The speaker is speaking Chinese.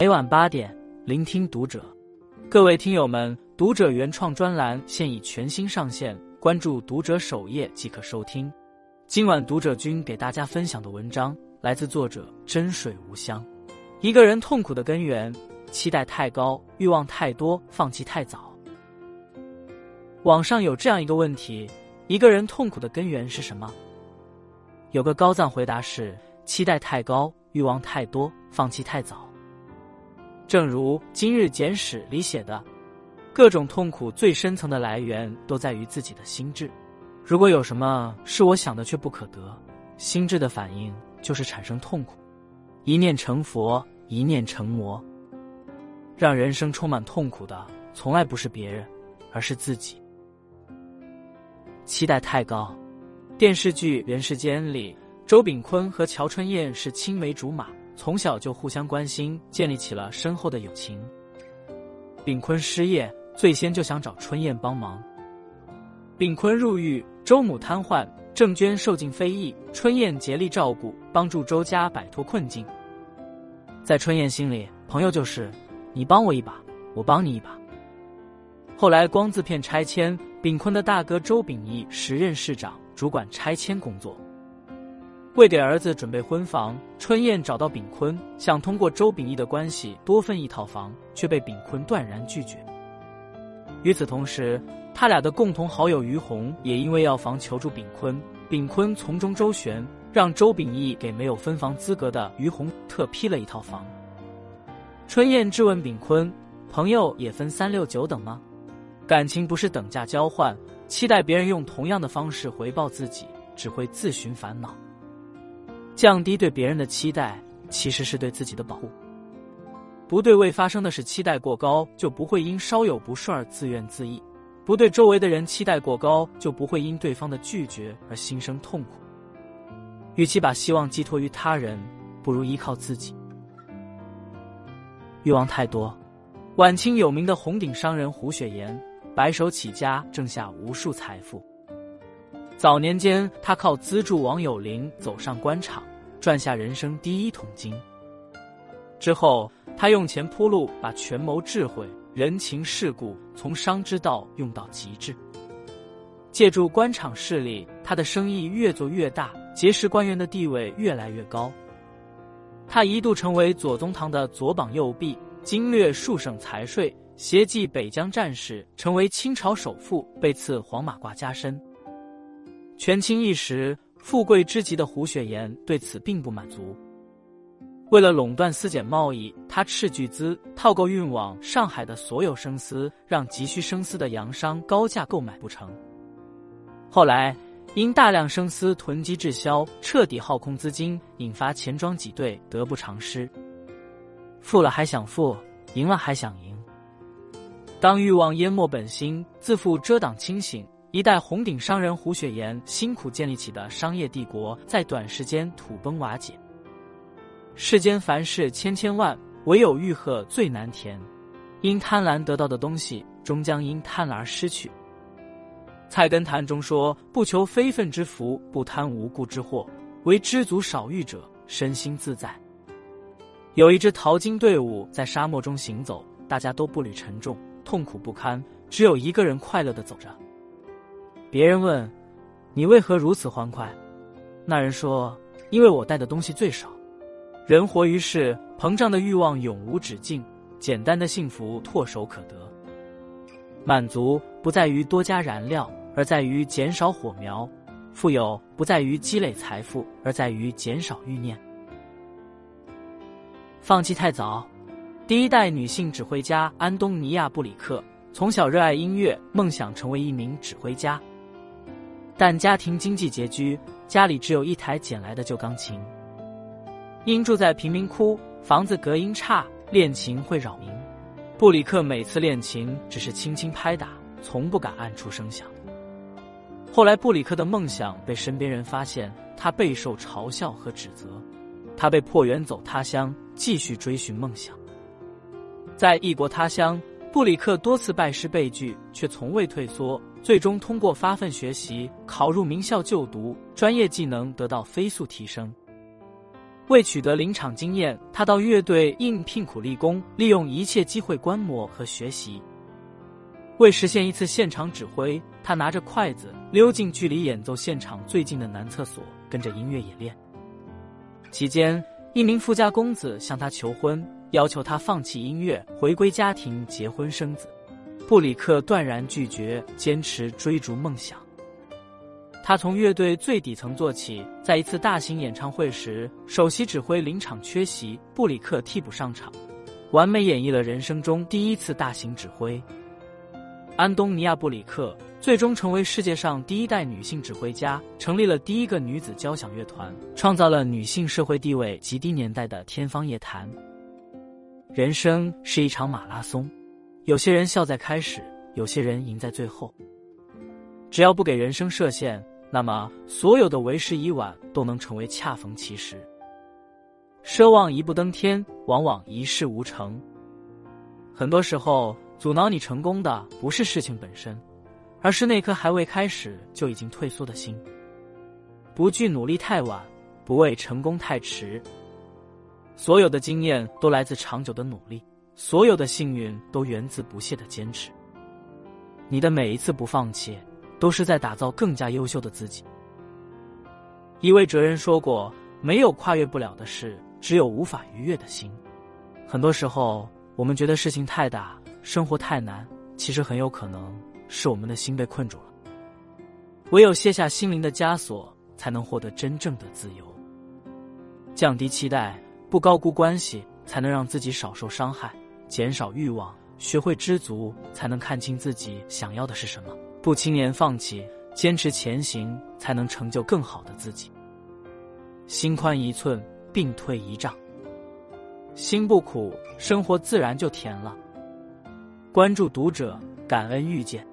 每晚八点，聆听读者。各位听友们，读者原创专栏现已全新上线，关注读者首页即可收听。今晚读者君给大家分享的文章来自作者真水无香。一个人痛苦的根源：期待太高，欲望太多，放弃太早。网上有这样一个问题：一个人痛苦的根源是什么？有个高赞回答是：期待太高，欲望太多，放弃太早。正如《今日简史》里写的，各种痛苦最深层的来源都在于自己的心智。如果有什么是我想的却不可得，心智的反应就是产生痛苦。一念成佛，一念成魔。让人生充满痛苦的，从来不是别人，而是自己。期待太高。电视剧《人世间》里，周秉昆和乔春燕是青梅竹马。从小就互相关心，建立起了深厚的友情。炳坤失业，最先就想找春燕帮忙。炳坤入狱，周母瘫痪，郑娟受尽非议，春燕竭力照顾，帮助周家摆脱困境。在春燕心里，朋友就是你帮我一把，我帮你一把。后来光字片拆迁，炳坤的大哥周秉义时任市长，主管拆迁工作。为给儿子准备婚房，春燕找到炳坤，想通过周秉义的关系多分一套房，却被炳坤断然拒绝。与此同时，他俩的共同好友于红也因为要房求助炳坤，炳坤从中周旋，让周秉义给没有分房资格的于红特批了一套房。春燕质问炳坤：“朋友也分三六九等吗？感情不是等价交换，期待别人用同样的方式回报自己，只会自寻烦恼。”降低对别人的期待，其实是对自己的保护。不对未发生的事期待过高，就不会因稍有不顺而自怨自艾；不对周围的人期待过高，就不会因对方的拒绝而心生痛苦。与其把希望寄托于他人，不如依靠自己。欲望太多，晚清有名的红顶商人胡雪岩，白手起家，挣下无数财富。早年间，他靠资助王有龄走上官场。赚下人生第一桶金之后，他用钱铺路，把权谋智慧、人情世故从商之道用到极致。借助官场势力，他的生意越做越大，结识官员的地位越来越高。他一度成为左宗棠的左膀右臂，经略数省财税，协济北疆战事，成为清朝首富，被赐黄马褂加身。权倾一时。富贵之极的胡雪岩对此并不满足，为了垄断丝剪贸易，他斥巨资套购运往上海的所有生丝，让急需生丝的洋商高价购买不成。后来因大量生丝囤积滞销，彻底耗空资金，引发钱庄挤兑，得不偿失。富了还想富，赢了还想赢。当欲望淹没本心，自负遮挡清醒。一代红顶商人胡雪岩辛苦建立起的商业帝国，在短时间土崩瓦解。世间凡事千千万，唯有欲壑最难填。因贪婪得到的东西，终将因贪婪而失去。《菜根谭》中说：“不求非分之福，不贪无故之祸，唯知足少欲者，身心自在。”有一支淘金队伍在沙漠中行走，大家都步履沉重，痛苦不堪，只有一个人快乐的走着。别人问：“你为何如此欢快？”那人说：“因为我带的东西最少。”人活于世，膨胀的欲望永无止境，简单的幸福唾手可得。满足不在于多加燃料，而在于减少火苗；富有不在于积累财富，而在于减少欲念。放弃太早。第一代女性指挥家安东尼娅·布里克从小热爱音乐，梦想成为一名指挥家。但家庭经济拮据，家里只有一台捡来的旧钢琴。因住在贫民窟，房子隔音差，练琴会扰民。布里克每次练琴只是轻轻拍打，从不敢按出声响。后来，布里克的梦想被身边人发现，他备受嘲笑和指责，他被迫远走他乡，继续追寻梦想。在异国他乡，布里克多次拜师被拒，却从未退缩。最终通过发奋学习，考入名校就读，专业技能得到飞速提升。为取得临场经验，他到乐队应聘苦力工，利用一切机会观摩和学习。为实现一次现场指挥，他拿着筷子溜进距离演奏现场最近的男厕所，跟着音乐演练。期间，一名富家公子向他求婚，要求他放弃音乐，回归家庭，结婚生子。布里克断然拒绝，坚持追逐梦想。他从乐队最底层做起，在一次大型演唱会时，首席指挥临场缺席，布里克替补上场，完美演绎了人生中第一次大型指挥。安东尼亚·布里克最终成为世界上第一代女性指挥家，成立了第一个女子交响乐团，创造了女性社会地位极低年代的天方夜谭。人生是一场马拉松。有些人笑在开始，有些人赢在最后。只要不给人生设限，那么所有的为时已晚都能成为恰逢其时。奢望一步登天，往往一事无成。很多时候，阻挠你成功的不是事情本身，而是那颗还未开始就已经退缩的心。不惧努力太晚，不畏成功太迟。所有的经验都来自长久的努力。所有的幸运都源自不懈的坚持。你的每一次不放弃，都是在打造更加优秀的自己。一位哲人说过：“没有跨越不了的事，只有无法逾越的心。”很多时候，我们觉得事情太大，生活太难，其实很有可能是我们的心被困住了。唯有卸下心灵的枷锁，才能获得真正的自由。降低期待，不高估关系，才能让自己少受伤害。减少欲望，学会知足，才能看清自己想要的是什么。不轻言放弃，坚持前行，才能成就更好的自己。心宽一寸，病退一丈。心不苦，生活自然就甜了。关注读者，感恩遇见。